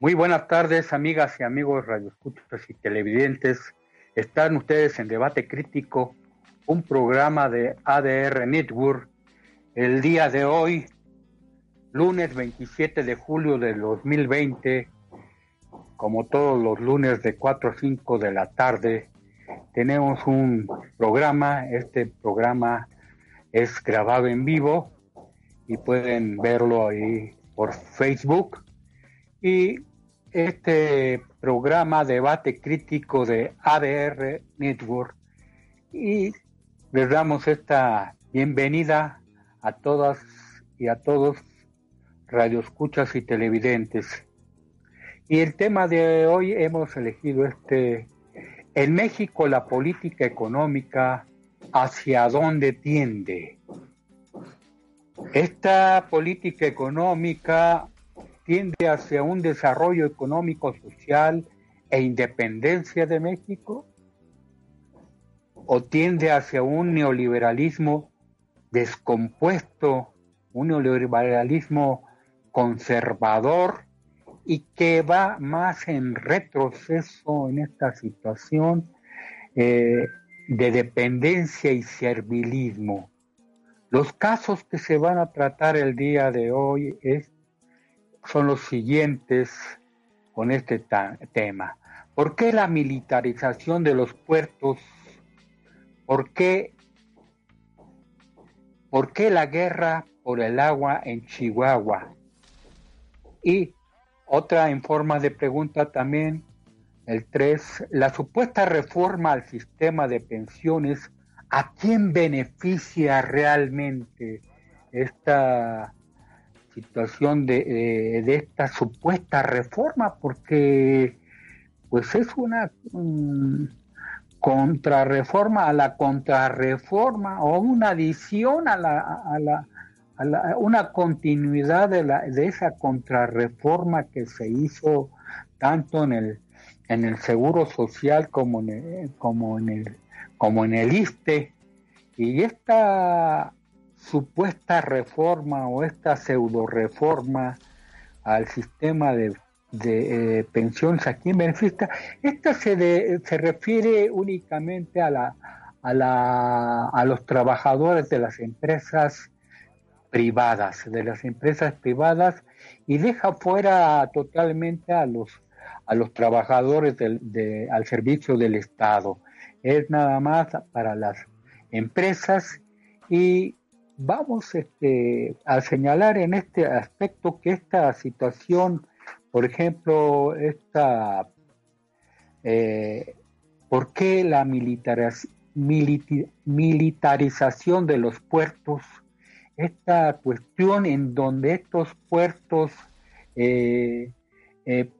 Muy buenas tardes, amigas y amigos radioescuchas y televidentes. Están ustedes en Debate Crítico, un programa de ADR Network. El día de hoy, lunes 27 de julio del 2020, como todos los lunes de 4 a 5 de la tarde, tenemos un programa. Este programa es grabado en vivo y pueden verlo ahí por Facebook. Y este programa Debate Crítico de ADR Network y les damos esta bienvenida a todas y a todos radioescuchas y televidentes. Y el tema de hoy hemos elegido este, en México la política económica hacia dónde tiende. Esta política económica tiende hacia un desarrollo económico, social e independencia de México? ¿O tiende hacia un neoliberalismo descompuesto, un neoliberalismo conservador y que va más en retroceso en esta situación eh, de dependencia y servilismo? Los casos que se van a tratar el día de hoy es son los siguientes con este tema. ¿Por qué la militarización de los puertos? ¿Por qué, ¿Por qué la guerra por el agua en Chihuahua? Y otra en forma de pregunta también, el 3, la supuesta reforma al sistema de pensiones, ¿a quién beneficia realmente esta situación de, de, esta supuesta reforma, porque pues es una contrarreforma a la contrarreforma o una adición a la, a la, a la una continuidad de, la, de esa contrarreforma que se hizo tanto en el en el seguro social como en como en el como en el ISTE y esta supuesta reforma o esta pseudo reforma al sistema de, de eh, pensiones aquí en Benfica, esta se, se refiere únicamente a, la, a, la, a los trabajadores de las empresas privadas, de las empresas privadas y deja fuera totalmente a los a los trabajadores del, de, al servicio del Estado. Es nada más para las empresas y vamos este, a señalar en este aspecto que esta situación, por ejemplo, esta, eh, ¿por qué la militarización de los puertos? Esta cuestión en donde estos puertos eh, eh,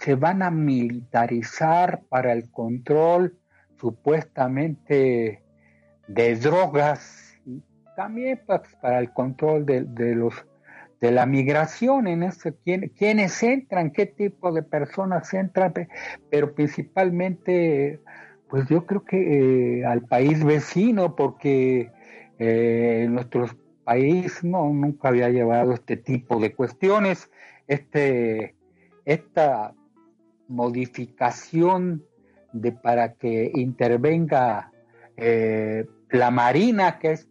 se van a militarizar para el control supuestamente de drogas también pues, para el control de, los de la migración en este quién, quiénes entran, qué tipo de personas entran, pero principalmente pues yo creo que eh, al país vecino porque eh, nuestro país no nunca había llevado este tipo de cuestiones, este esta modificación de para que intervenga eh, la marina que es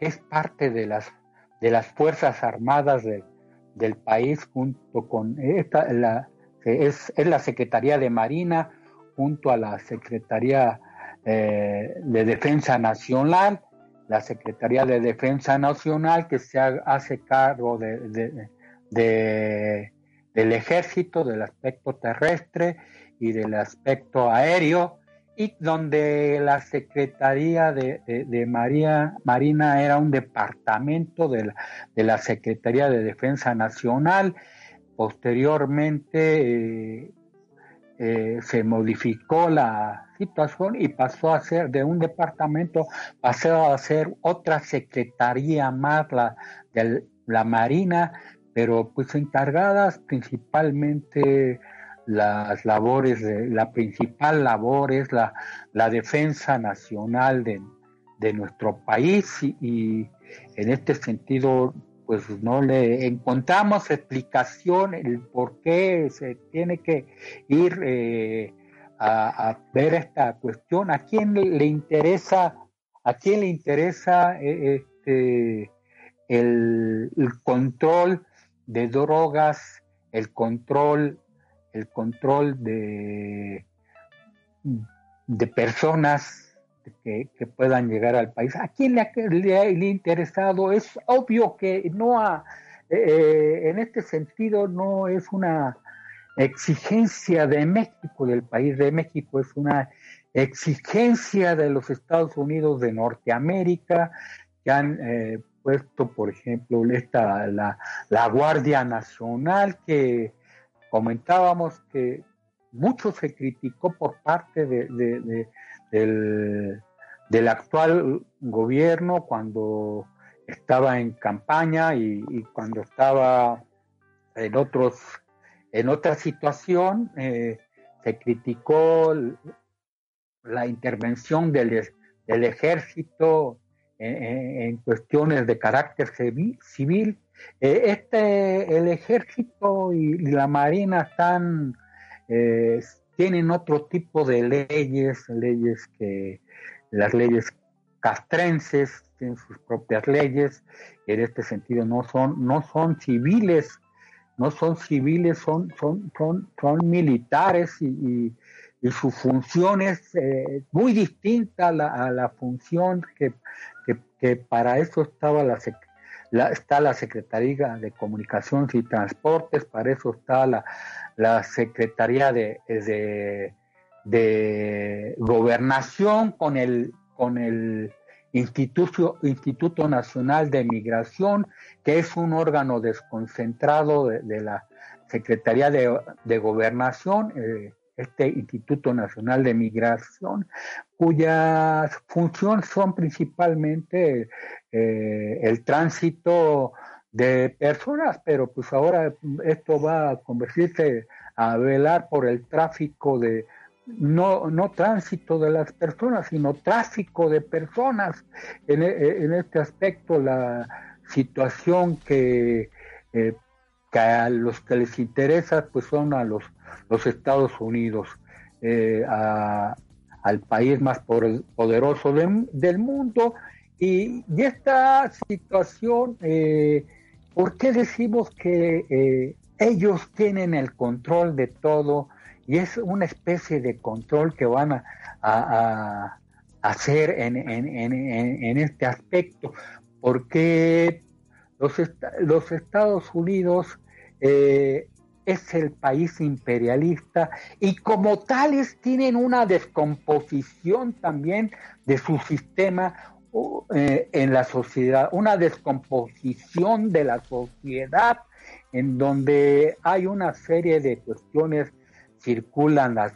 es parte de las, de las Fuerzas Armadas del país junto con esta, la, es, es, la Secretaría de Marina junto a la Secretaría eh, de Defensa Nacional, la Secretaría de Defensa Nacional que se hace cargo de, del ejército, del aspecto terrestre y del aspecto aéreo, y donde la Secretaría de, de, María, Marina era un departamento de la, de la, Secretaría de Defensa Nacional. Posteriormente eh, eh, se modificó la situación y pasó a ser de un departamento, pasó a ser otra secretaría más, la de la Marina, pero pues encargadas principalmente las labores, de, la principal labor es la, la defensa nacional de, de nuestro país y, en este sentido pues no le encontramos explicación el por qué se tiene que ir eh, a, ver esta cuestión. ¿A quién le interesa, a quién le interesa eh, este, el, control de drogas, el control, el control de, de personas que, puedan llegar al país. ¿A quién le ha, interesado? Es obvio que no ha, eh, en este sentido no es una exigencia de México, del país de México, es una exigencia de los Estados Unidos de Norteamérica, que han eh, puesto, por ejemplo, esta, la, la Guardia Nacional, que comentábamos que mucho se criticó por parte de, del, actual gobierno cuando estaba en campaña y, cuando estaba en otros en otra situación eh, se criticó la intervención del, del ejército en, cuestiones de carácter civil. Eh, este, el ejército y, la marina están eh, tienen otro tipo de leyes, leyes que las leyes castrenses tienen sus propias leyes, en este sentido no son, no son civiles, no son civiles, son, son, son, son militares y, su función es eh, muy distinta a la, a la función que, que, para eso estaba la, la, está la Secretaría de Comunicaciones y Transportes, para eso está la, la Secretaría de, de, Gobernación con el, con el Instituto, Instituto Nacional de Migración, que es un órgano desconcentrado de, la Secretaría de, Gobernación, eh, este Instituto Nacional de Migración, cuyas funciones son principalmente eh, el tránsito de personas, pero pues ahora esto va a convertirse a velar por el tráfico de, no, no tránsito de las personas, sino tráfico de personas. En, e, este aspecto, la situación que, eh, que, a los que les interesa pues son a los, los Estados Unidos, eh, al país más poderoso del mundo. Y, esta situación eh, ¿Por qué decimos que eh, ellos tienen el control de todo y es una especie de control que van a, hacer en, este aspecto? Porque los, Estados Unidos eh, es el país imperialista y como tales tienen una descomposición también de su sistema eh, en la sociedad, una descomposición de la sociedad en donde hay una serie de cuestiones, circulan las,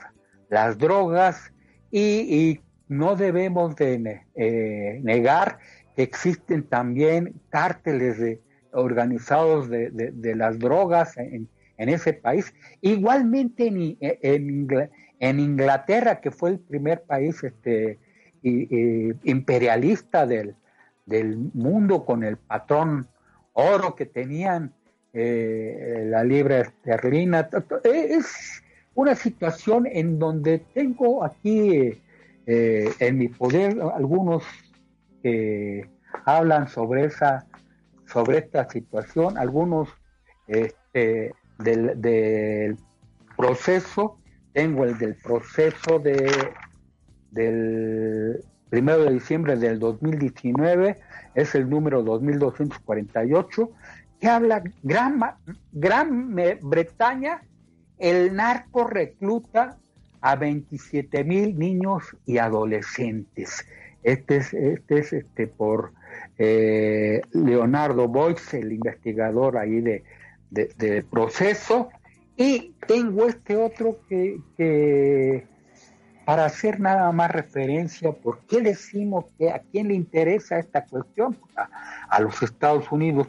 las drogas y, no debemos de eh, negar que existen también cárteles de, organizados de, de, las drogas en, en, ese país. Igualmente en, en, en Inglaterra, que fue el primer país este, imperialista del, mundo con el patrón oro que tenían, eh, la libra esterlina. Es una situación en donde tengo aquí eh, en mi poder algunos que hablan sobre esa sobre esta situación, algunos este, del, del proceso, tengo el del proceso de del primero de diciembre del 2019, es el número 2248, que habla Gran, Gran Bretaña, el narco recluta a 27 mil niños y adolescentes. Este es, este es este por eh, Leonardo Boyce, el investigador ahí de, de, proceso. Y tengo este otro que, para hacer nada más referencia, ¿por qué decimos que a quién le interesa esta cuestión? A, los Estados Unidos.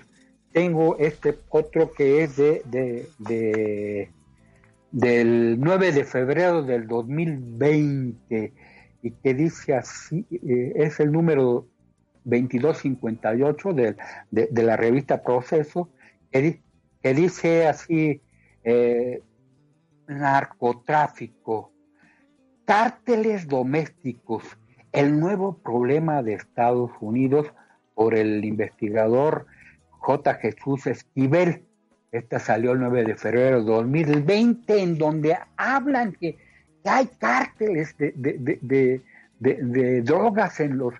Tengo este otro que es de, de, del 9 de febrero del 2020 y que dice así, eh, es el número 2258 de, de, la revista Proceso, que, dice así, eh, narcotráfico, cárteles domésticos, el nuevo problema de Estados Unidos por el investigador J. Jesús Esquivel. Esta salió el 9 de febrero de 2020, en donde hablan que, hay cárteles de, drogas en los,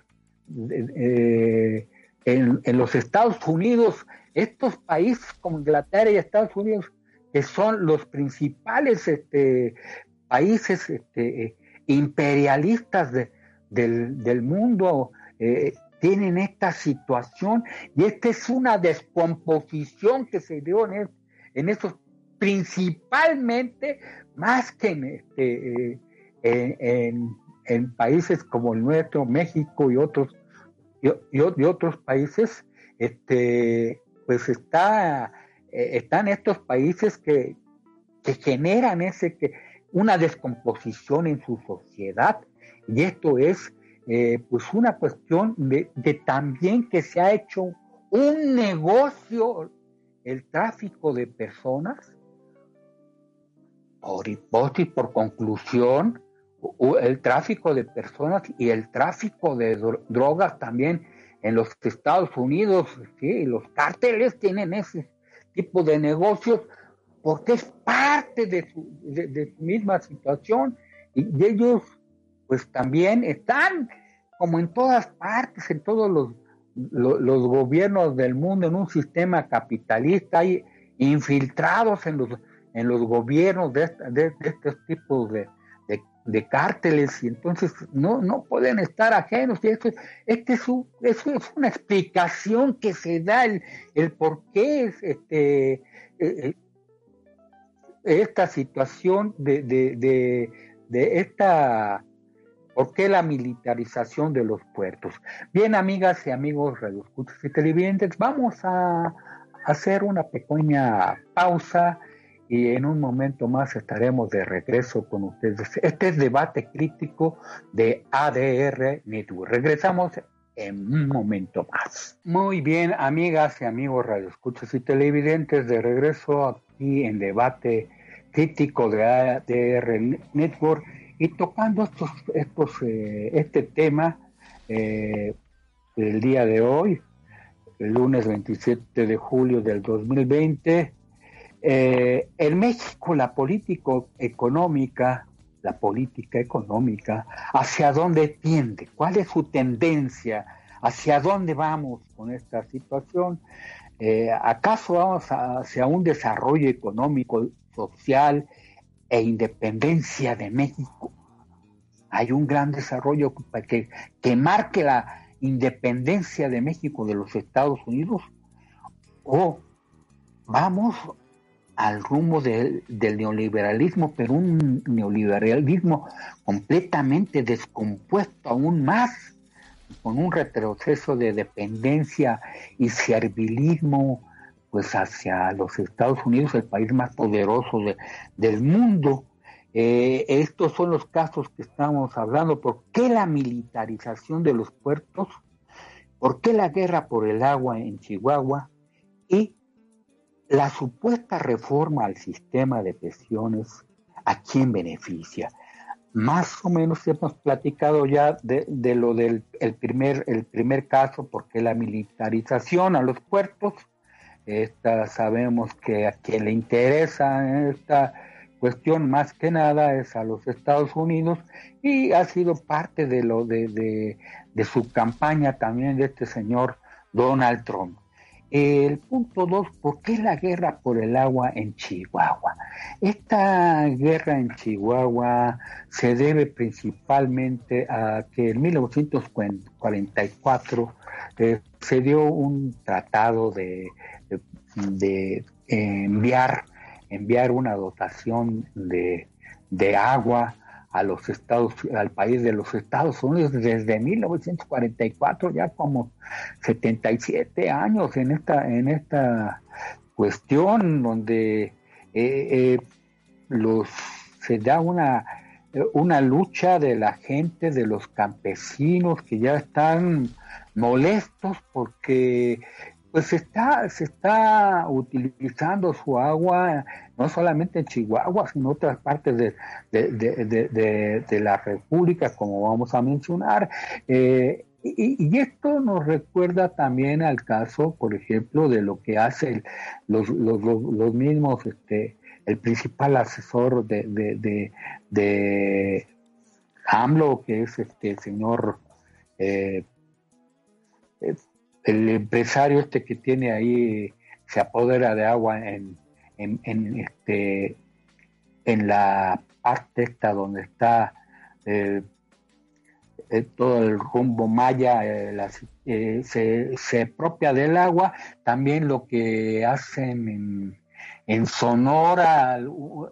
eh, en, los Estados Unidos. Estos países como Inglaterra y Estados Unidos, que son los principales este, países este, imperialistas del, mundo, eh, tienen esta situación y esta es una descomposición que se dio en, en estos principalmente más que en, este, eh, en, países como el nuestro, México y otros y, otros países, pues está, eh, están estos países que, que generan ese que una descomposición en su sociedad. Y esto es eh, pues una cuestión de, también que se ha hecho un negocio el tráfico de personas, por hipótesis, por conclusión, el tráfico de personas y el tráfico de drogas también en los Estados Unidos, ¿sí? los cárteles tienen ese tipo de negocios porque es parte de su, de, su misma situación y ellos pues también están, como en todas partes, en todos los, los, gobiernos del mundo, en un sistema capitalista, hay infiltrados en los, en los gobiernos de, de, estos tipos de, de, cárteles y entonces no, no pueden estar ajenos. Y esto, este es, es una explicación que se da el, el por qué este, eh, eh, esta situación de, de, de esta ¿Por qué la militarización de los puertos? Bien, amigas y amigos radioescuchas y televidentes, vamos a hacer una pequeña pausa y en un momento más estaremos de regreso con ustedes. Este es debate crítico de ADR Network. Regresamos en un momento más. Muy bien, amigas y amigos radioescuchas y televidentes, de regreso aquí en debate crítico de ADR Network y tocando estos, estos, eh, este tema eh, el día de hoy, el lunes 27 de julio del 2020, eh, en México la política económica, la política económica, ¿hacia dónde tiende? ¿Cuál es su tendencia? ¿Hacia dónde vamos con esta situación? Eh, ¿Acaso vamos hacia un desarrollo económico, social e independencia de México. Hay un gran desarrollo que, que marque la independencia de México de los Estados Unidos o vamos al rumbo del neoliberalismo, pero un neoliberalismo completamente descompuesto aún más, con un retroceso de dependencia y servilismo pues hacia los Estados Unidos, el país más poderoso del mundo. Eh, estos son los casos que estamos hablando. ¿Por qué la militarización de los puertos? ¿Por qué la guerra por el agua en Chihuahua? Y la supuesta reforma al sistema de pensiones, ¿a quién beneficia? Más o menos hemos platicado ya de, lo del primer, el primer caso, porque la militarización a los puertos sabemos que a quien le interesa esta cuestión más que nada es a los Estados Unidos y ha sido parte de lo de, de, su campaña también de este señor Donald Trump. El punto dos, ¿por qué la guerra por el agua en Chihuahua? Esta guerra en Chihuahua se debe principalmente a que en 1944 eh, se dio un tratado de de enviar, enviar una dotación de, agua a los estados, al país de los Estados Unidos desde 1944, ya como 77 años en esta, en esta cuestión donde eh, eh, se da una, una lucha de la gente, de los campesinos que ya están molestos porque pues se está, se está utilizando su agua no solamente en Chihuahua, sino en otras partes de, de, la República, como vamos a mencionar. Eh, y, esto nos recuerda también al caso, por ejemplo, de lo que hace los, los, los, mismos, este, el principal asesor de, de, de, AMLO, que es este señor eh, el empresario este que tiene ahí se apodera de agua en, en, este en la parte esta donde está eh, eh, todo el rumbo maya eh, se, se propia del agua. También lo que hacen en, Sonora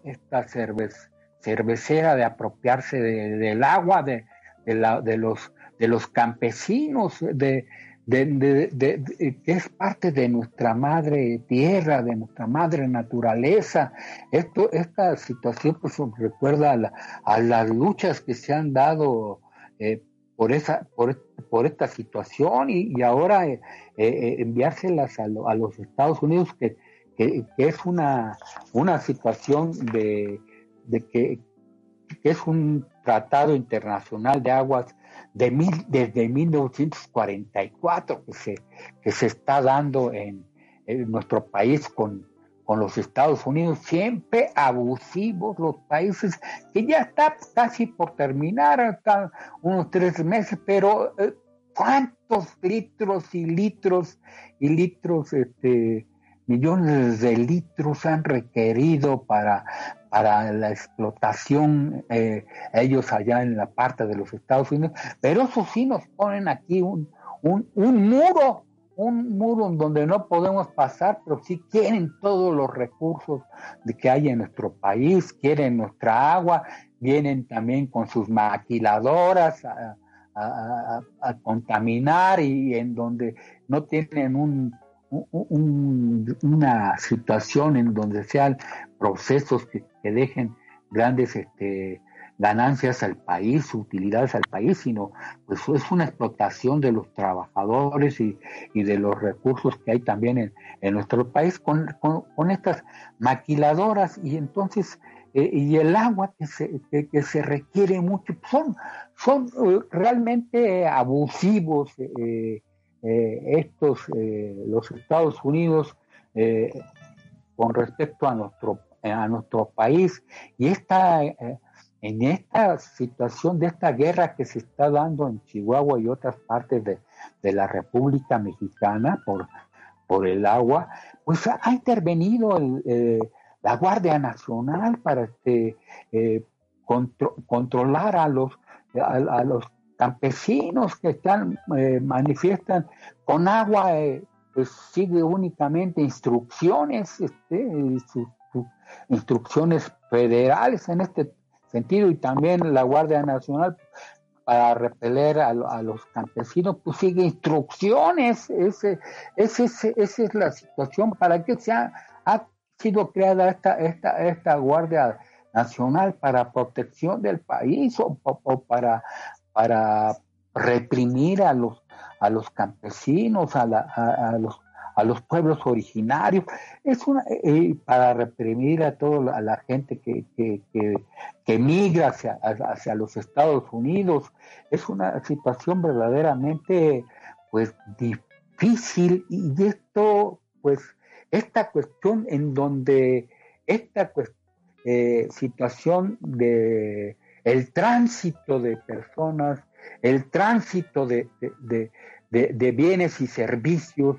esta cervecera de apropiarse del agua de, la, de los de los campesinos de de, que es parte de nuestra madre tierra, de nuestra madre naturaleza. Esto, esta situación pues, recuerda a, las luchas que se han dado eh, por, esa, por, por, esta situación y, ahora eh, eh, enviárselas a, los Estados Unidos, que, que, es una, una situación de, de que, que es un tratado internacional de aguas de mil, desde 1944 que se, que se está dando en, nuestro país con, con los Estados Unidos, siempre abusivos los países, que ya está casi por terminar, hasta unos tres meses, pero eh, ¿cuántos litros y litros y litros, este, millones de litros han requerido para, para la explotación eh, ellos allá en la parte de los Estados Unidos, pero eso sí nos ponen aquí un, un, un muro, un muro en donde no podemos pasar, pero sí quieren todos los recursos de que hay en nuestro país, quieren nuestra agua, vienen también con sus maquiladoras a, contaminar y en donde no tienen un una situación en donde sean procesos que, dejen grandes este, ganancias al país, utilidades al país, sino pues es una explotación de los trabajadores y, de los recursos que hay también en, nuestro país con, con, estas maquiladoras y entonces eh, y el agua que se, que, se requiere mucho son, son eh, realmente abusivos. Eh, estos, los Estados Unidos, con respecto a nuestro, a nuestro país. Y esta, en esta situación de esta guerra que se está dando en Chihuahua y otras partes de, la República Mexicana por, por el agua, pues ha intervenido la Guardia Nacional para este, controlar a los, a los campesinos que están eh, manifiestan con agua eh, pues sigue únicamente instrucciones este, instrucciones federales en este sentido y también la Guardia Nacional para repeler a, los campesinos pues sigue instrucciones ese, ese, esa es la situación. Para que se ha, sido creada esta, esta, esta Guardia Nacional para protección del país o para para reprimir a los, a los campesinos, a, a, los, a los pueblos originarios, es una, eh, para reprimir a toda la gente que, que, que, migra hacia, hacia, los Estados Unidos. Es una situación verdaderamente pues difícil y esto pues esta cuestión en donde esta eh, situación de el tránsito de personas, el tránsito de, bienes y servicios.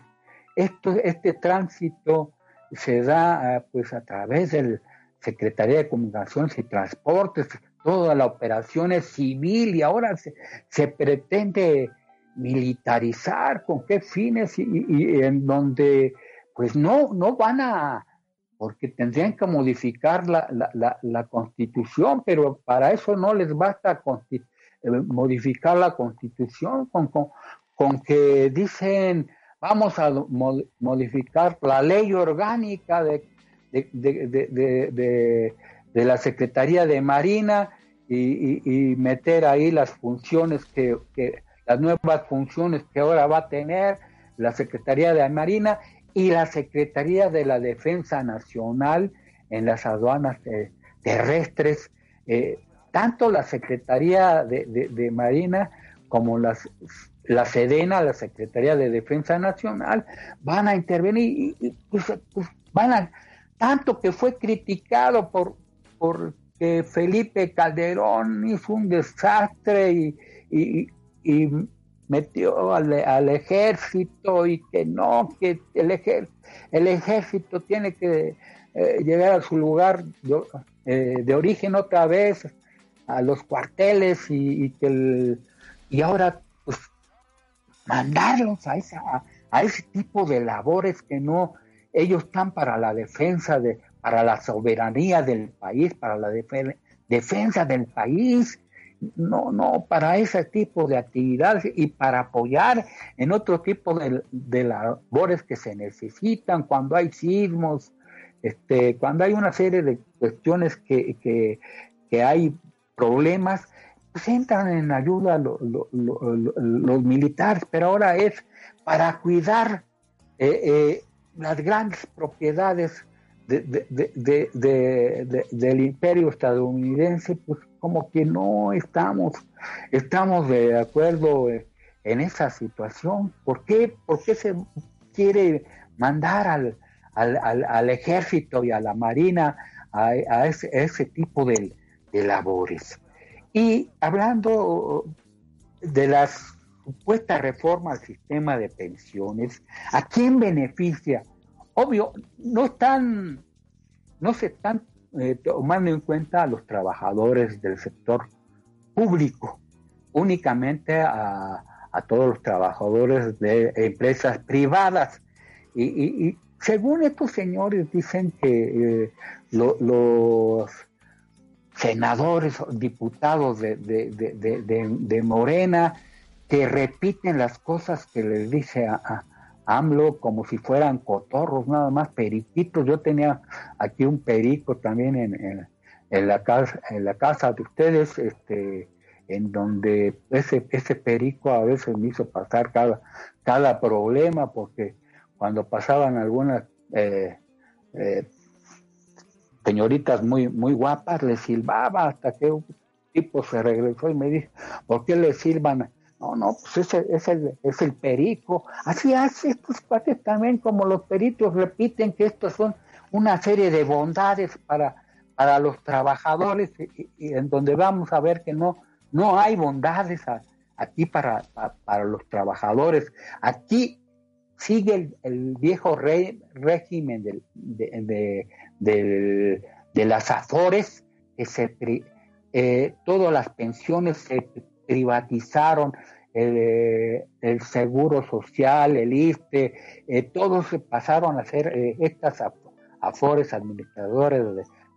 Esto, este tránsito se da ah, pues a través del Secretaría de Comunicaciones y Transportes, toda la operación es civil y ahora se, pretende militarizar con qué fines y, y, en donde pues no, no van a, porque tendrían que modificar la, la, la, constitución, pero para eso no les basta eh, modificar la constitución con, con, que dicen vamos a modificar la ley orgánica de, de, de, de la Secretaría de Marina y, y, meter ahí las funciones que, que, las nuevas funciones que ahora va a tener la Secretaría de Marina y la Secretaría de la Defensa Nacional en las aduanas eh, terrestres. Eh, tanto la Secretaría de, Marina como las, la Sedena, la Secretaría de Defensa Nacional, van a intervenir y, pues, pues, van a, tanto que fue criticado por, por que Felipe Calderón hizo un desastre y, y, metió al, ejército y que no, que el, el ejército tiene que eh, llegar a su lugar eh, de, origen otra vez, a los cuarteles y, que el, y ahora mandarlos a, esa, a ese tipo de labores que no, ellos están para la defensa de, para la soberanía del país, para la defensa del país, no, no, para ese tipo de actividades y para apoyar en otro tipo de, labores que se necesitan cuando hay sismos, este, cuando hay una serie de cuestiones que, que, hay problemas, entran en ayuda los militares, pero ahora es para cuidar eh, eh, las grandes propiedades del imperio estadounidense, pues como que no estamos, estamos de acuerdo en esa situación. ¿Por qué, ¿Por qué se quiere mandar al, al, al, ejército y a la marina a, ese, tipo de, de labores? Y hablando de las supuestas reformas al sistema de pensiones, ¿a quién beneficia? Obvio, no están, no se están eh, tomando en cuenta a los trabajadores del sector público, únicamente a, todos los trabajadores de empresas privadas. Y, según estos señores dicen que eh, los senadores, diputados de, de, Morena, que repiten las cosas que les dice a, AMLO como si fueran cotorros, nada más periquitos. Yo tenía aquí un perico también en, en, la, casa, en la casa de ustedes, este, en donde ese, ese perico a veces me hizo pasar cada, cada problema, porque cuando pasaban algunas eh, eh, señoritas muy, muy guapas, le silbaba hasta que un tipo se regresó y me dijo, ¿por qué le silban? No, no, pues ese, es, el, es el perico. Así hace estos cuates también, como los peritos repiten que estos son una serie de bondades para, para los trabajadores, y, en donde vamos a ver que no, no hay bondades aquí para, para, los trabajadores. Aquí sigue el, viejo régimen del, de, de, las afores, que se, eh, todas las pensiones se privatizaron, el, seguro social, el ISTE, eh, todos pasaron a ser eh, estas afores administradores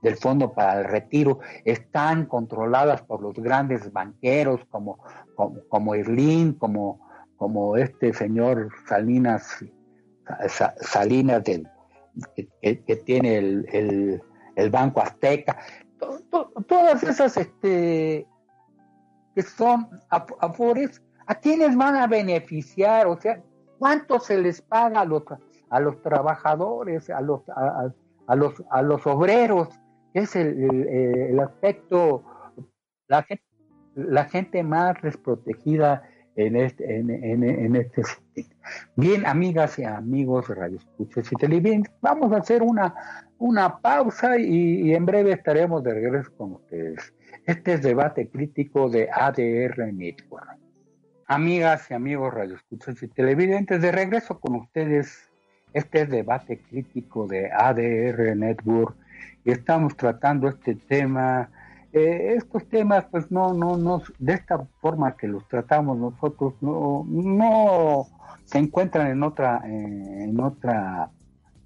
del Fondo para el Retiro, están controladas por los grandes banqueros como, como, como como, como este señor Salinas, Salinas del, que, tiene el, el, Banco Azteca. todas esas este, que son afores, ¿a quiénes van a beneficiar? O sea, ¿cuánto se les paga a los, a los trabajadores, a los, a, los, a los obreros? Es el, aspecto, la gente, la gente más desprotegida en este, en, este sentido. Bien, amigas y amigos, Radio Escuchas y Televidentes, vamos a hacer una, una pausa y, en breve estaremos de regreso con ustedes. Este es debate crítico de ADR Network. Amigas y amigos radioescuchas y televidentes, de regreso con ustedes este es debate crítico de ADR Network y estamos tratando este tema. Eh, estos temas, pues no, no, no, de esta forma que los tratamos nosotros, no, no se encuentran en otra, en otra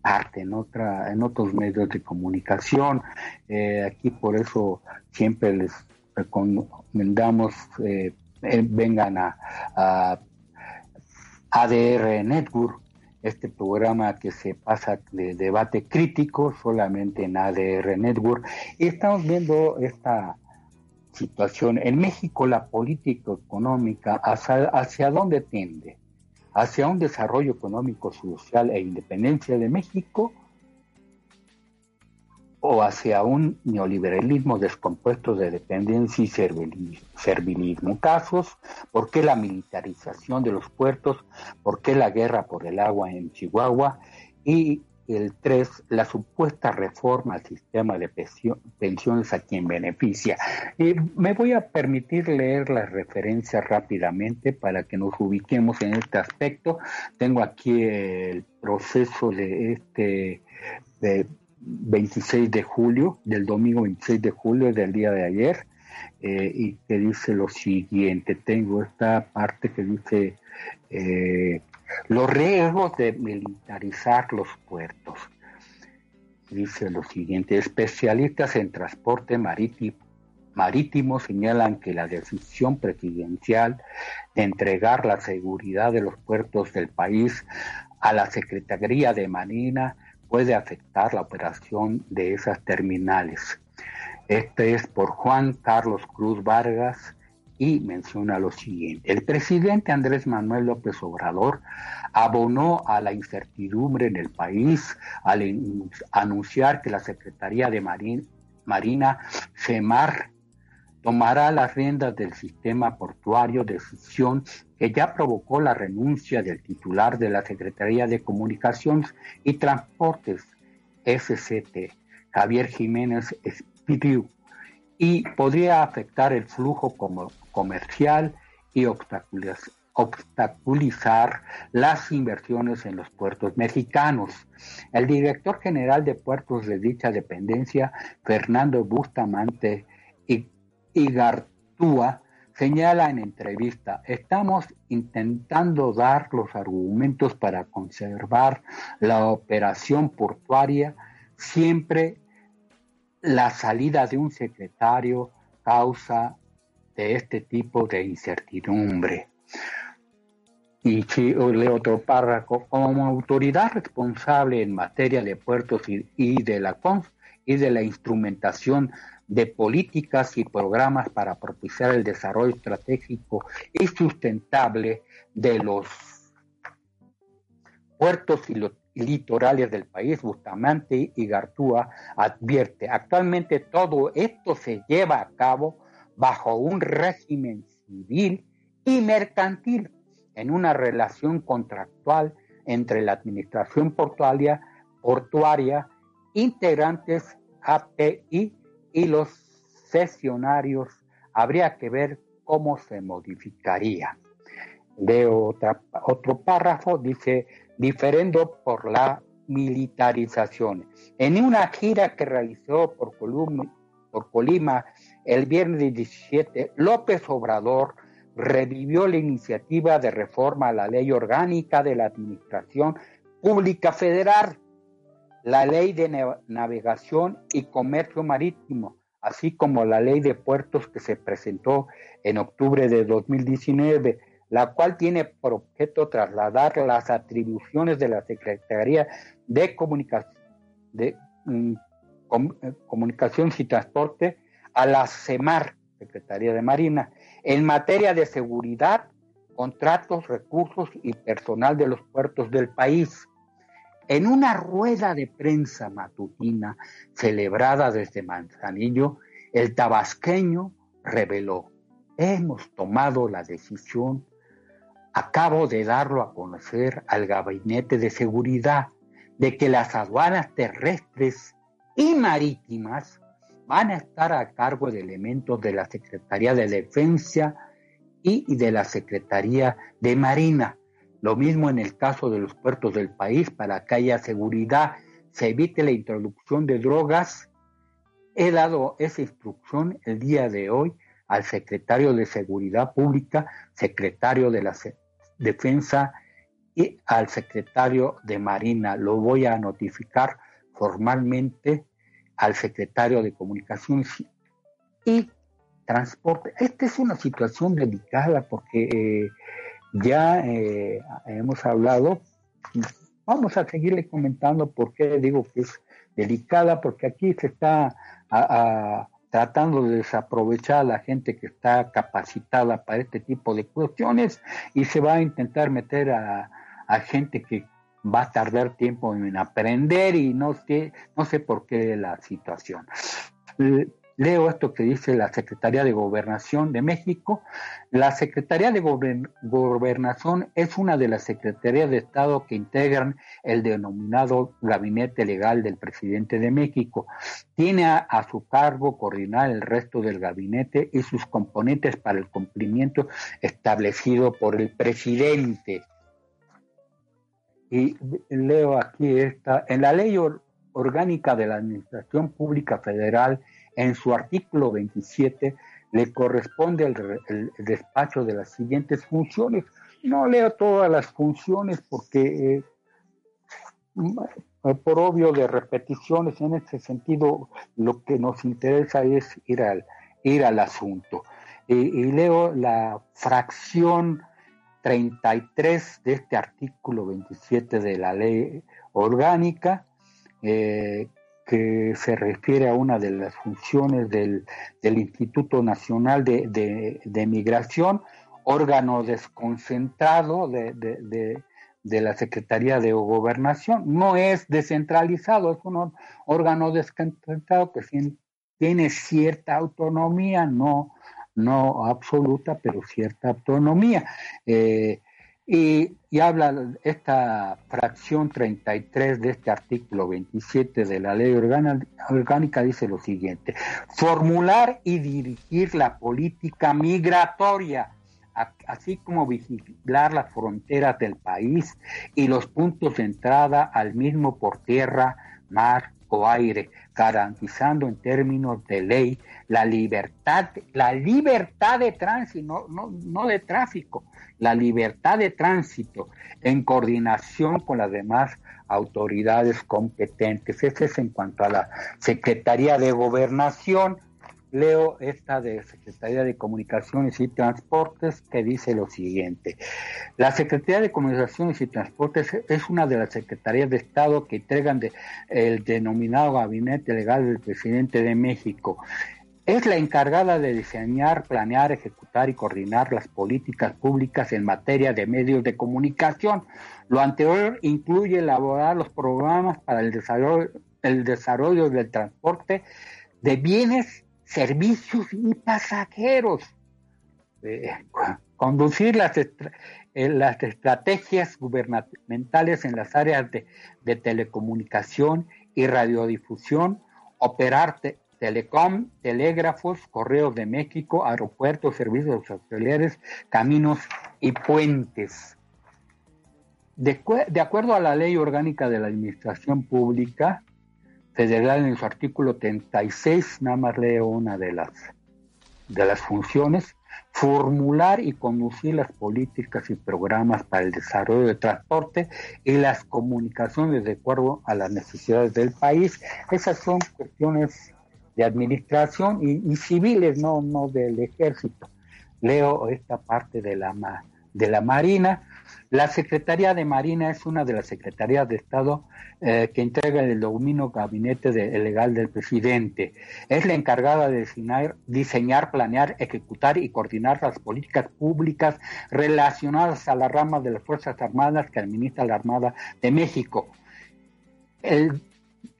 arte, en otra, en otros medios de comunicación. Eh, aquí por eso siempre les recomendamos eh, eh, vengan a, a, ADR Network, este programa que se pasa de debate crítico solamente en ADR Network. Y estamos viendo esta situación. En México la política económica, ¿hacia, hacia dónde tiende? ¿Hacia un desarrollo económico, social e independencia de México? O hacia un neoliberalismo descompuesto de dependencia y servilismo. Casos, ¿por qué la militarización de los puertos? ¿Por qué la guerra por el agua en Chihuahua? Y el 3, la supuesta reforma al sistema de pensiones a quien beneficia. Y me voy a permitir leer las referencias rápidamente para que nos ubiquemos en este aspecto. Tengo aquí el proceso de este de 26 de julio, del domingo 26 de julio del día de ayer, eh, y que dice lo siguiente. Tengo esta parte que dice eh, los riesgos de militarizar los puertos. Dice lo siguiente, especialistas en transporte marítimo, marítimo señalan que la decisión presidencial de entregar la seguridad de los puertos del país a la Secretaría de Marina puede afectar la operación de esas terminales. Este es por Juan Carlos Cruz Vargas y menciona lo siguiente. El presidente Andrés Manuel López Obrador abonó a la incertidumbre en el país al anunciar que la Secretaría de Marina, CEMAR, tomará las riendas del sistema portuario, decisión que ya provocó la renuncia del titular de la Secretaría de Comunicaciones y Transportes, SCT, Javier Jiménez Espiriu, y podría afectar el flujo comercial y obstaculizar las inversiones en los puertos mexicanos. El director general de puertos de dicha dependencia, Fernando Bustamante, y Igartúa señala en entrevista, estamos intentando dar los argumentos para conservar la operación portuaria, siempre la salida de un secretario causa de este tipo de incertidumbre. Y leo otro párrafo, como autoridad responsable en materia de puertos y, de la y de la instrumentación de políticas y programas para propiciar el desarrollo estratégico y sustentable de los puertos y litorales del país, Bustamante y Gartúa advierte, actualmente todo esto se lleva a cabo bajo un régimen civil y mercantil, en una relación contractual entre la administración portuaria, portuaria integrantes API y los sesionarios, habría que ver cómo se modificaría. De otro párrafo, dice, diferendo por la militarización. En una gira que realizó por, por Colima el viernes 17, López Obrador revivió la iniciativa de reforma a la ley orgánica de la Administración Pública Federal la ley de navegación y comercio marítimo, así como la ley de puertos que se presentó en octubre de 2019, la cual tiene por objeto trasladar las atribuciones de la Secretaría de, mm, Comunicación y Transporte a la CEMAR, Secretaría de Marina, en materia de seguridad, contratos, recursos y personal de los puertos del país en una rueda de prensa matutina celebrada desde Manzanillo, el tabasqueño reveló, hemos tomado la decisión, acabo de darlo a conocer al gabinete de seguridad, de que las aduanas terrestres y marítimas van a estar a cargo de elementos de la Secretaría de Defensa y de la Secretaría de Marina lo mismo en el caso de los puertos del país, para que haya seguridad, se evite la introducción de drogas. He dado esa instrucción el día de hoy al secretario de Seguridad Pública, secretario de la Defensa y al secretario de Marina. Lo voy a notificar formalmente al secretario de Comunicaciones y Transporte. Esta es una situación delicada porque eh, ya eh, hemos hablado, vamos a seguirle comentando por qué digo que es delicada, porque aquí se está tratando de desaprovechar a la gente que está capacitada para este tipo de cuestiones y se va a intentar meter a, gente que va a tardar tiempo en aprender y no sé, no sé por qué la situación. Leo esto que dice la Secretaría de Gobernación de México. La Secretaría de Gobernación es una de las secretarías de Estado que integran el denominado Gabinete Legal del Presidente de México. Tiene a su cargo coordinar el resto del gabinete y sus componentes para el cumplimiento establecido por el presidente. Y leo aquí esta, en la ley orgánica de la Administración Pública Federal, en su artículo 27 le corresponde el, despacho de las siguientes funciones. No leo todas las funciones porque eh, por obvio de repeticiones en este sentido lo que nos interesa es ir al, ir al asunto. y leo la fracción 33 de este artículo 27 de la ley orgánica, eh, que se refiere a una de las funciones del, Instituto Nacional de, Migración, órgano desconcentrado de, la Secretaría de Gobernación. No es descentralizado, es un órgano desconcentrado que tiene cierta autonomía, no, no absoluta, pero cierta autonomía. Eh, y, habla esta fracción 33 de este artículo 27 de la ley orgánica, dice lo siguiente, formular y dirigir la política migratoria, así como vigilar las fronteras del país y los puntos de entrada al mismo por tierra, mar o aire, garantizando en términos de ley la libertad, la libertad de tránsito, no, no de tráfico, la libertad de tránsito en coordinación con las demás autoridades competentes. Ese es en cuanto a la Secretaría de Gobernación. Leo esta de Secretaría de Comunicaciones y Transportes que dice lo siguiente. La Secretaría de Comunicaciones y Transportes es una de las secretarías de Estado que entregan el denominado Gabinete Legal del Presidente de México. Es la encargada de diseñar, planear, ejecutar y coordinar las políticas públicas en materia de medios de comunicación. Lo anterior incluye elaborar los programas para el desarrollo, el desarrollo del transporte de bienes, servicios y pasajeros. Eh, conducir las, eh, las estrategias gubernamentales en las áreas de, de telecomunicación y radiodifusión, operar telecom, telégrafos, correos de México, aeropuertos, servicios auxiliares, caminos y puentes. De, acuerdo a la ley orgánica de la Administración Pública Federal en su artículo 36, nada más leo una de las, de las funciones, formular y conducir las políticas y programas para el desarrollo de transporte y las comunicaciones de acuerdo a las necesidades del país. Esas son cuestiones de administración y, civiles, no, no del ejército. Leo esta parte de la, de la Marina. La Secretaría de Marina es una de las secretarías de Estado eh, que entrega el dominio gabinete legal del presidente. Es la encargada de diseñar, diseñar, planear, ejecutar y coordinar las políticas públicas relacionadas a la rama de las Fuerzas Armadas que administra la Armada de México. El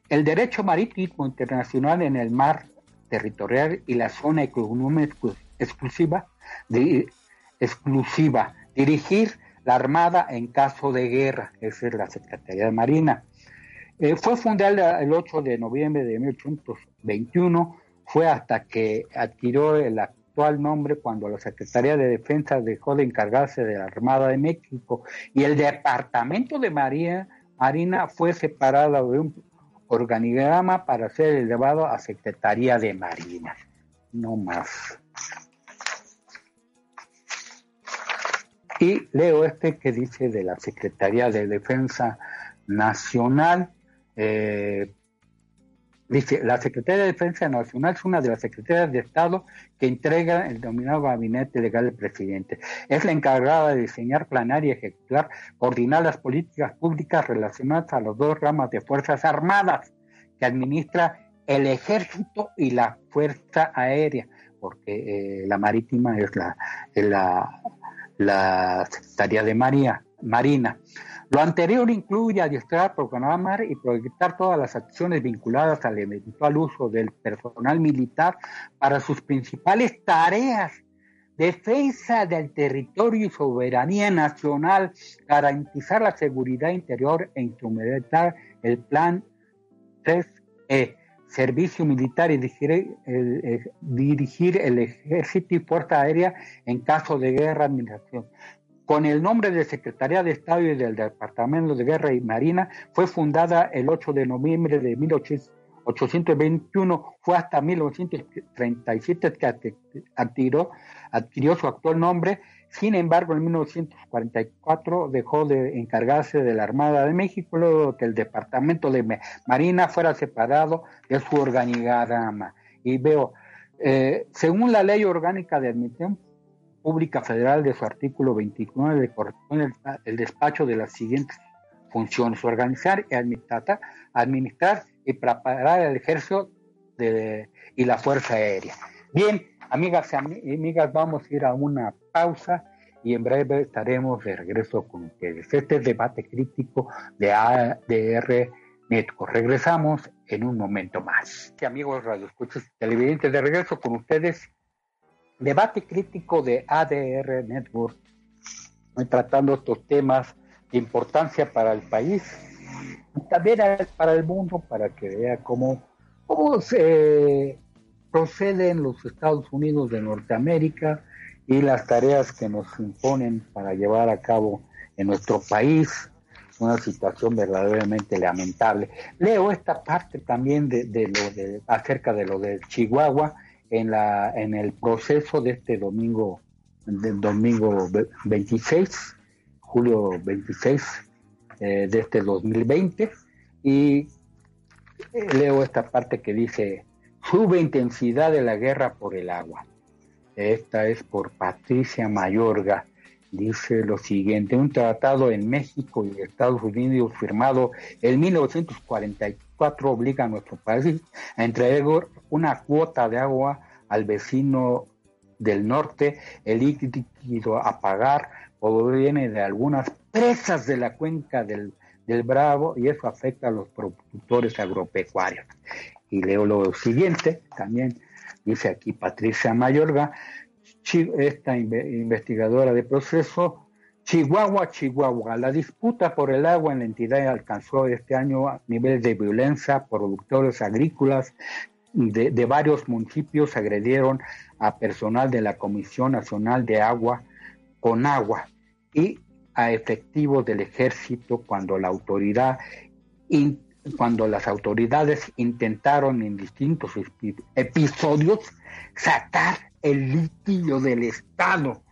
derecho marítimo internacional en el mar territorial y la zona económica exclusiva, exclusiva, dirigir la Armada en caso de guerra, esa es la Secretaría de Marina. Eh, fue fundada el 8 de noviembre de 1821, fue hasta que adquirió el actual nombre cuando la Secretaría de Defensa dejó de encargarse de la Armada de México y el Departamento de Marina, Marina fue separado de un organigrama para ser elevado a Secretaría de Marina. No más. Y leo este que dice de la Secretaría de Defensa Nacional, eh, Dice, la Secretaría de Defensa Nacional es una de las secretarías de Estado que entrega el denominado gabinete legal del presidente. Es la encargada de diseñar, planear y ejecutar, coordinar las políticas públicas relacionadas a las dos ramas de Fuerzas Armadas que administra el ejército y la fuerza aérea, porque eh, la marítima es la, la Secretaría de María, Marina. Lo anterior incluye adiestrar, programar y proyectar todas las acciones vinculadas al eventual uso del personal militar para sus principales tareas defensa del territorio y soberanía nacional, garantizar la seguridad interior e implementar el plan 3E, servicio militar y dirigir el, dirigir el ejército y fuerza aérea en caso de guerra administración. Con el nombre de Secretaría de Estado y del Departamento de Guerra y Marina, fue fundada el 8 de noviembre de 1821, fue hasta 1937 que adquirió su actual nombre, sin embargo en 1944 dejó de encargarse de la Armada de México, luego que el Departamento de Marina fuera separado de su organigrama. Y veo, eh, según la Ley Orgánica de Admisión Pública Federal de su artículo 29, le corresponde el, despacho de las siguientes funciones, organizar y administrar, administrar y preparar el ejército y la Fuerza Aérea. Bien, Amigas y amigas, vamos a ir a una pausa y en breve estaremos de regreso con ustedes. Este es debate crítico de ADR Network. Regresamos en un momento más. Amigos radioescuchas televidentes, de regreso con ustedes. Debate crítico de ADR Network. Tratando estos temas de importancia para el país y también para el mundo, para que vea cómo, cómo se proceden los Estados Unidos de Norteamérica y las tareas que nos imponen para llevar a cabo en nuestro país una situación verdaderamente lamentable. Leo esta parte también de, lo de acerca de lo de Chihuahua en la en el proceso de este domingo del domingo 26 julio 26 eh, de este 2020 y eh, leo esta parte que dice Sube intensidad de la guerra por el agua. Esta es por Patricia Mayorga. Dice lo siguiente, un tratado en México y Estados Unidos firmado en 1944 obliga a nuestro país a entregar una cuota de agua al vecino del norte, el líquido a pagar proviene de algunas presas de la cuenca del, del Bravo y eso afecta a los productores agropecuarios y leo lo siguiente, también dice aquí Patricia Mayorga, esta investigadora de proceso, Chihuahua, Chihuahua, la disputa por el agua en la entidad alcanzó este año niveles de violencia, productores agrícolas de, de varios municipios agredieron a personal de la Comisión Nacional de Agua con agua y a efectivos del ejército cuando la autoridad cuando las autoridades intentaron en distintos episodios sacar el litio del Estado.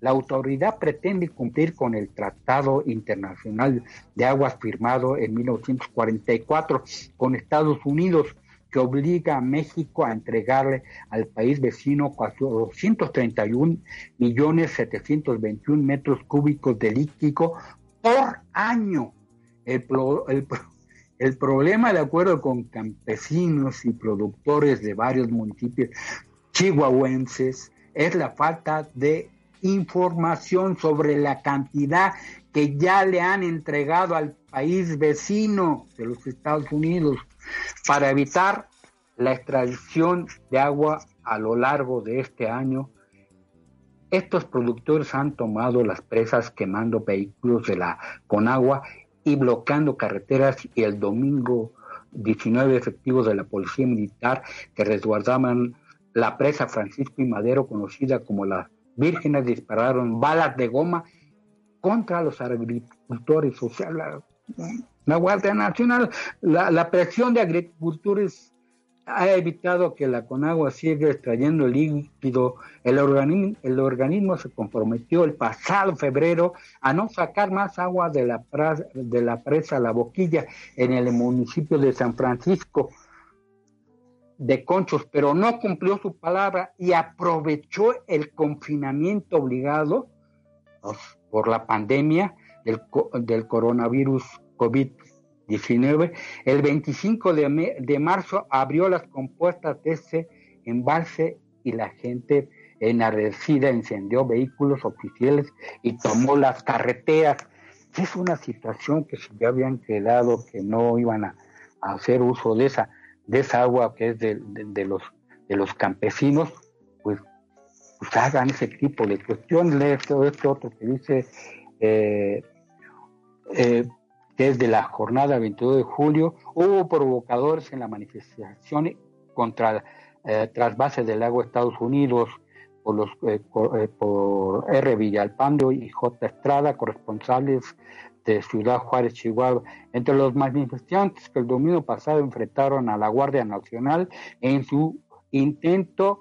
La autoridad pretende cumplir con el Tratado Internacional de Aguas firmado en 1944 con Estados Unidos, que obliga a México a entregarle al país vecino 431 millones 721 metros cúbicos de líquido por año. El, el, el problema, de acuerdo con campesinos y productores de varios municipios chihuahuenses, es la falta de información sobre la cantidad que ya le han entregado al país vecino de los Estados Unidos para evitar la extracción de agua a lo largo de este año. Estos productores han tomado las presas quemando vehículos de la Conagua y bloqueando carreteras y el domingo 19 efectivos de la Policía Militar que resguardaban la presa Francisco y Madero, conocida como las Vírgenes, dispararon balas de goma contra los agricultores, o sea, la, Guardia Nacional, la, la presión de agricultores ha evitado que la Conagua siga extrayendo líquido. El organismo, el organismo se comprometió el pasado febrero a no sacar más agua de la, de la presa La Boquilla en el municipio de San Francisco de Conchos, pero no cumplió su palabra y aprovechó el confinamiento obligado por la pandemia del, del coronavirus COVID 19, el 25 de, de marzo abrió las compuestas de ese embalse y la gente enardecida encendió vehículos oficiales y tomó las carreteras. Es una situación que si ya habían quedado que no iban a, hacer uso de esa, de esa agua que es de, los, de los campesinos, pues, pues, hagan ese tipo de cuestiones. Esto, este otro que dice eh, eh, desde la jornada 22 de julio hubo provocadores en la manifestación contra eh, trasvase del agua Estados Unidos por, los, eh, eh, por R. Villalpando y J. Estrada, corresponsables de Ciudad Juárez, Chihuahua. Entre los manifestantes que el domingo pasado enfrentaron a la Guardia Nacional en su intento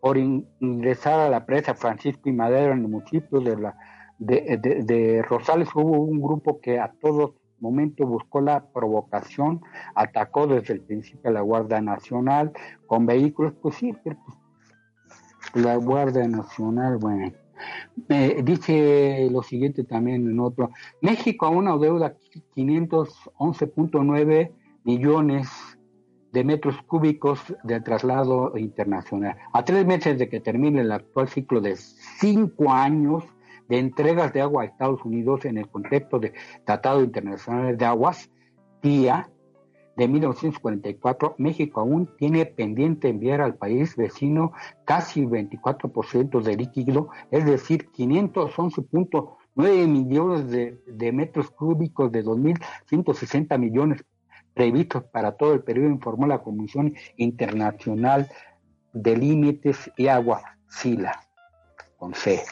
por ingresar a la presa Francisco y Madero en el municipio de, la, de Rosales, hubo un grupo que a todos momento buscó la provocación, atacó desde el principio a la Guardia Nacional con vehículos, pues sí, pues, la Guardia Nacional, bueno. dice lo siguiente también en otro. México aún deuda 511.9 millones de metros cúbicos de traslado internacional. A tres meses de que termine el actual ciclo de cinco años, de entregas de agua a Estados Unidos en el contexto de Tratado Internacional de Aguas, TIA, de 1944, México aún tiene pendiente enviar al país vecino casi 24% de líquido, es decir, 511.9 millones de, de, metros cúbicos de 2.160 millones previstos para todo el periodo, informó la Comisión Internacional de Límites y Agua, SILA, con C.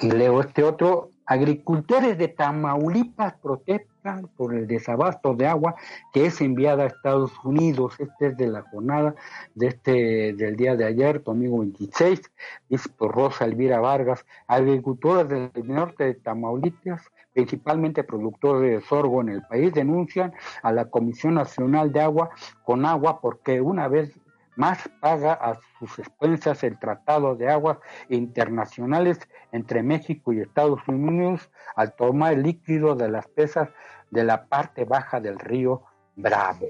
Y leo este otro. Agricultores de Tamaulipas protestan por el desabasto de agua que es enviada a Estados Unidos. Este es de la jornada de este, del día de ayer, domingo 26, dice por Rosa Elvira Vargas. Agricultores del norte de Tamaulipas, principalmente productores de sorgo en el país, denuncian a la Comisión Nacional de Agua con agua porque una vez más paga a sus expensas el Tratado de Aguas Internacionales entre México y Estados Unidos al tomar el líquido de las pesas de la parte baja del río Bravo.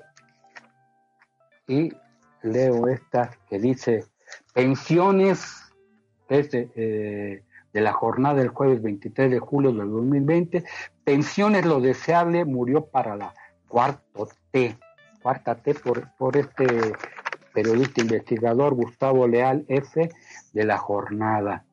Y leo esta que dice, pensiones desde, eh, de la jornada del jueves 23 de julio del 2020, pensiones lo deseable murió para la cuarto T, cuarta T por, por este periodista investigador Gustavo Leal F. de la jornada.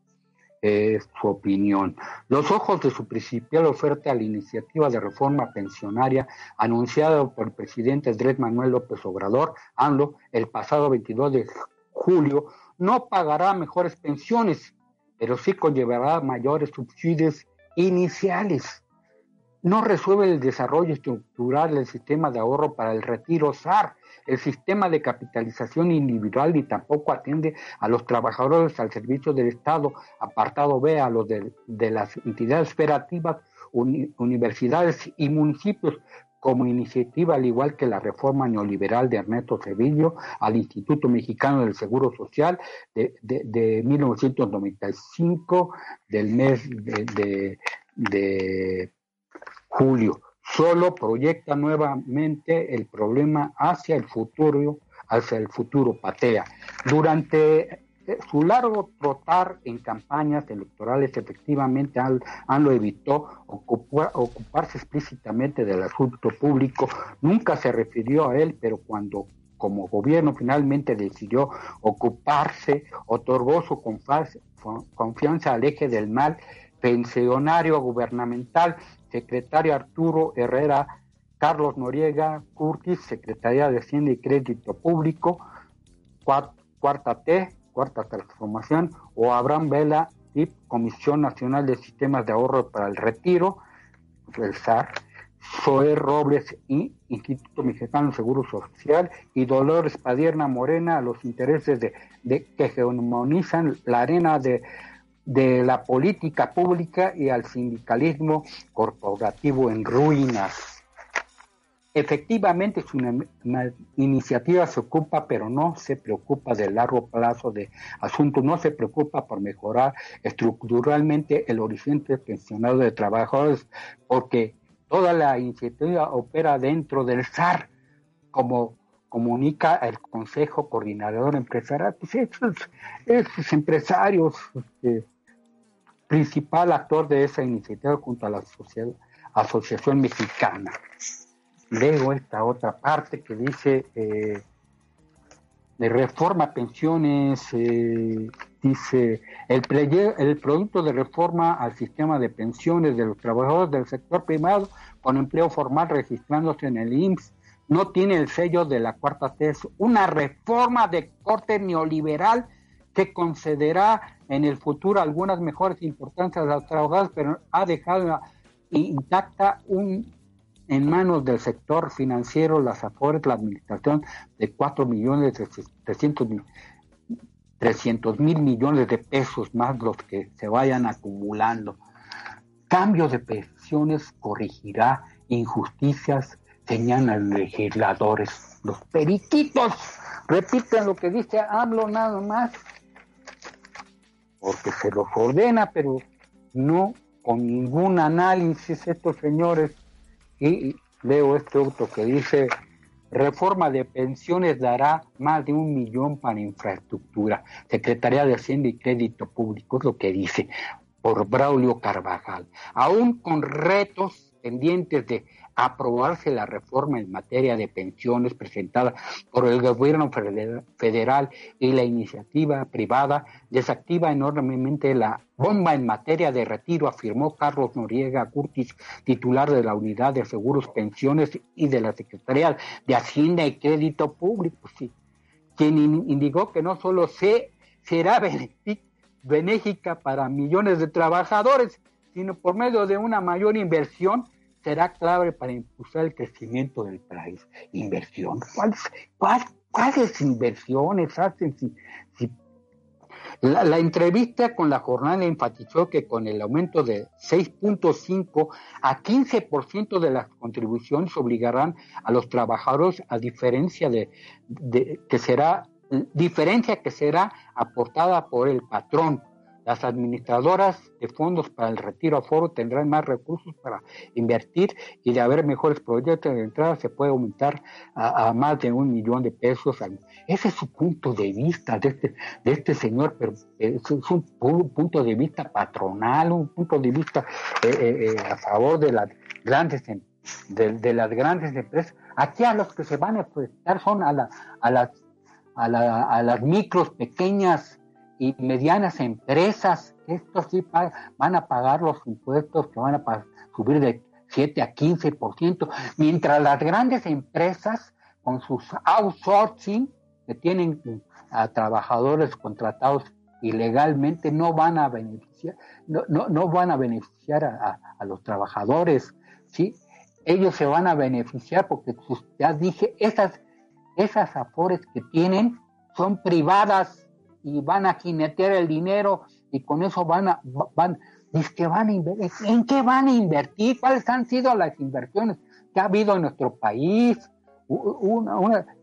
Es su opinión. Los ojos de su principal oferta a la iniciativa de reforma pensionaria anunciada por el presidente Andrés Manuel López Obrador, AMLO, el pasado 22 de julio, no pagará mejores pensiones, pero sí conllevará mayores subsidios iniciales. No resuelve el desarrollo estructural del sistema de ahorro para el retiro SAR, el sistema de capitalización individual ni tampoco atiende a los trabajadores al servicio del Estado, apartado B, a los de, las entidades federativas, universidades y municipios, como iniciativa, al igual que la reforma neoliberal de Ernesto Sevillo al Instituto Mexicano del Seguro Social de, de, 1995, del mes de julio solo proyecta nuevamente el problema hacia el futuro, hacia el futuro patea. Durante eh, su largo trotar en campañas electorales, efectivamente lo evitó ocuparse explícitamente del asunto público, nunca se refirió a él, pero cuando como gobierno finalmente decidió ocuparse, otorgó su confianza al eje del mal pensionario gubernamental secretario Arturo Herrera, Carlos Noriega Curtis, Secretaría de Hacienda y Crédito Público, cuarta T, cuarta transformación, o Abraham Vela, Comisión Nacional de Sistemas de Ahorro para el Retiro, el SAR, Zoé Robles y Instituto Mexicano de Seguro Social y Dolores Padierna Morena a los intereses de, de que hegemonizan la arena de de la política pública y al sindicalismo corporativo en ruinas. Efectivamente, su iniciativa se ocupa, pero no se preocupa del largo plazo de asuntos, no se preocupa por mejorar estructuralmente el horizonte pensionado de trabajadores, porque toda la iniciativa opera dentro del SAR, como comunica el Consejo Coordinador Empresarial, pues esos, esos empresarios, este, principal actor de esa iniciativa junto a la Asociación Mexicana. Luego esta otra parte que dice eh, de reforma pensiones, eh, dice el, el producto de reforma al sistema de pensiones de los trabajadores del sector privado con empleo formal registrándose en el IMSS no tiene el sello de la cuarta T, una reforma de corte neoliberal que concederá en el futuro algunas mejores importancias a los trabajadores, pero ha dejado intacta un, en manos del sector financiero las afores, la administración de 4 millones de 300 mil, 300 mil millones de pesos más los que se vayan acumulando. Cambio de pensiones corregirá injusticias, señalan legisladores. Los periquitos repiten lo que dice hablo nada más, porque se los ordena, pero no con ningún análisis estos señores. Y leo este otro que dice, reforma de pensiones dará más de un millón para infraestructura. Secretaría de Hacienda y Crédito Público es lo que dice por Braulio Carvajal. Aún con retos pendientes de aprobarse la reforma en materia de pensiones presentada por el gobierno federal y la iniciativa privada desactiva enormemente la bomba en materia de retiro, afirmó Carlos Noriega Curtis, titular de la Unidad de Seguros, Pensiones y de la Secretaría de Hacienda y Crédito Público, quien indicó que no solo se, será benéfica para millones de trabajadores, sino por medio de una mayor inversión será clave para impulsar el crecimiento del país. Inversión. ¿Cuáles, cuáles inversiones hacen? la, entrevista con la jornada enfatizó que con el aumento de 6.5 a 15% de las contribuciones obligarán a los trabajadores a diferencia de, de que será diferencia que será aportada por el patrón las administradoras de fondos para el retiro a foro tendrán más recursos para invertir y de haber mejores proyectos de entrada se puede aumentar a, más de un millón de pesos. Ese es su punto de vista de este, de este señor, pero es un, punto de vista patronal, un punto de vista eh, eh, eh, a favor de las grandes em, de, las grandes empresas. Aquí a los que se van a afectar son a, la, a, las, a, la, a las micros, pequeñas y medianas empresas, estos sí van a pagar los impuestos que van a subir de 7 a 15%, mientras las grandes empresas con sus outsourcing, que tienen a trabajadores contratados ilegalmente, no van a beneficiar, no, no, van a beneficiar a, a, los trabajadores, ¿sí? Ellos se van a beneficiar porque, pues, ya dije, esas, esas afores que tienen son privadas, y van a jinetear el dinero y con eso van a, van, que van a ¿en qué van a invertir? ¿Cuáles han sido las inversiones que ha habido en nuestro país?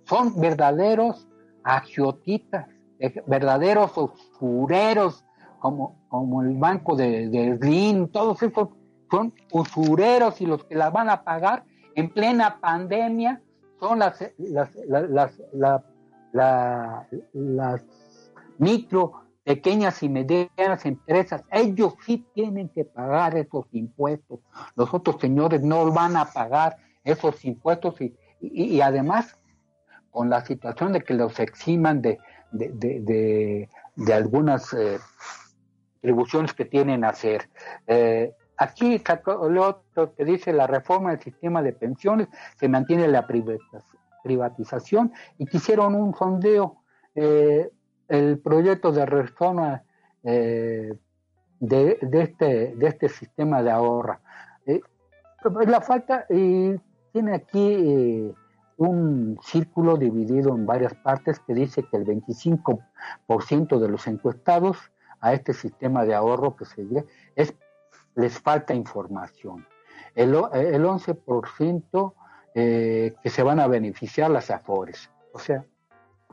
son verdaderos agiotitas, eh, verdaderos usureros, como, como el banco de, de todos esos son usureros y los que las van a pagar en plena pandemia son las, las, las, las micro, pequeñas y medianas empresas, ellos sí tienen que pagar esos impuestos. Los otros señores no van a pagar esos impuestos y, y, además con la situación de que los eximan de, de, de, algunas eh, que tienen a hacer. Eh, aquí lo que dice la reforma del sistema de pensiones, se mantiene la privatización y quisieron un sondeo. Eh, el proyecto de reforma eh, de, este, de este sistema de ahorro. Eh, la falta, y tiene aquí eh, un círculo dividido en varias partes que dice que el 25% de los encuestados a este sistema de ahorro que se es les falta información. El, el 11% que se van a beneficiar las AFORES. O sea,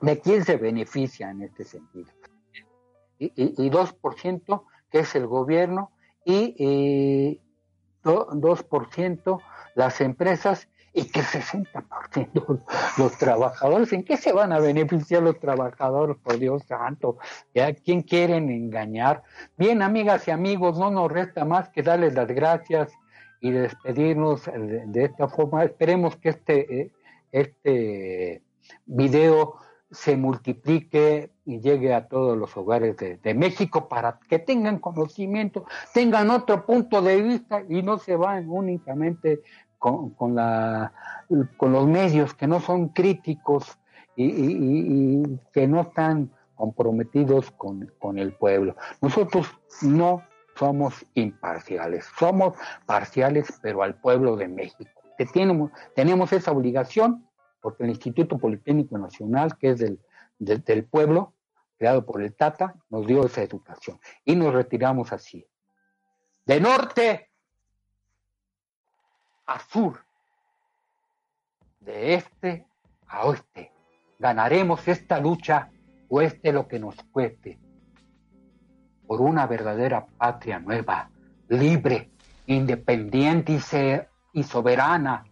¿De quién se beneficia en este sentido? Y, y, 2% que es el gobierno y, 2% las empresas y que el 60% los trabajadores. ¿En qué se van a beneficiar los trabajadores, por Dios santo? ¿Ya quién quieren engañar? Bien, amigas y amigos, no nos resta más que darles las gracias y despedirnos de, esta forma. Esperemos que este, eh, este video se multiplique y llegue a todos los hogares de, México para que tengan conocimiento, tengan otro punto de vista y no se van únicamente con, con, la, con los medios que no son críticos y, que no están comprometidos con, con el pueblo. Nosotros no somos imparciales, somos parciales, pero al pueblo de México. Que tenemos, tenemos esa obligación porque el Instituto Politécnico Nacional, que es del, del, pueblo, creado por el Tata, nos dio esa educación. Y nos retiramos así. De norte a sur, de este a oeste. Ganaremos esta lucha, cueste lo que nos cueste, por una verdadera patria nueva, libre, independiente y, y soberana,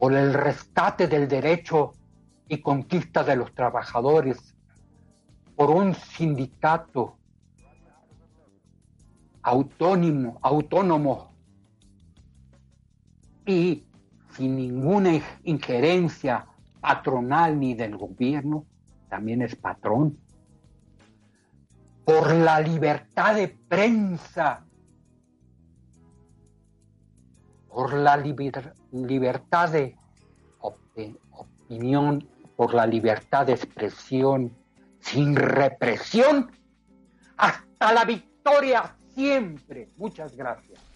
por el rescate del derecho y conquista de los trabajadores, por un sindicato autónomo, autónomo y sin ninguna injerencia patronal ni del gobierno, también es patrón, por la libertad de prensa por la libertad de opinión, por la libertad de expresión, sin represión, hasta la victoria siempre. Muchas gracias.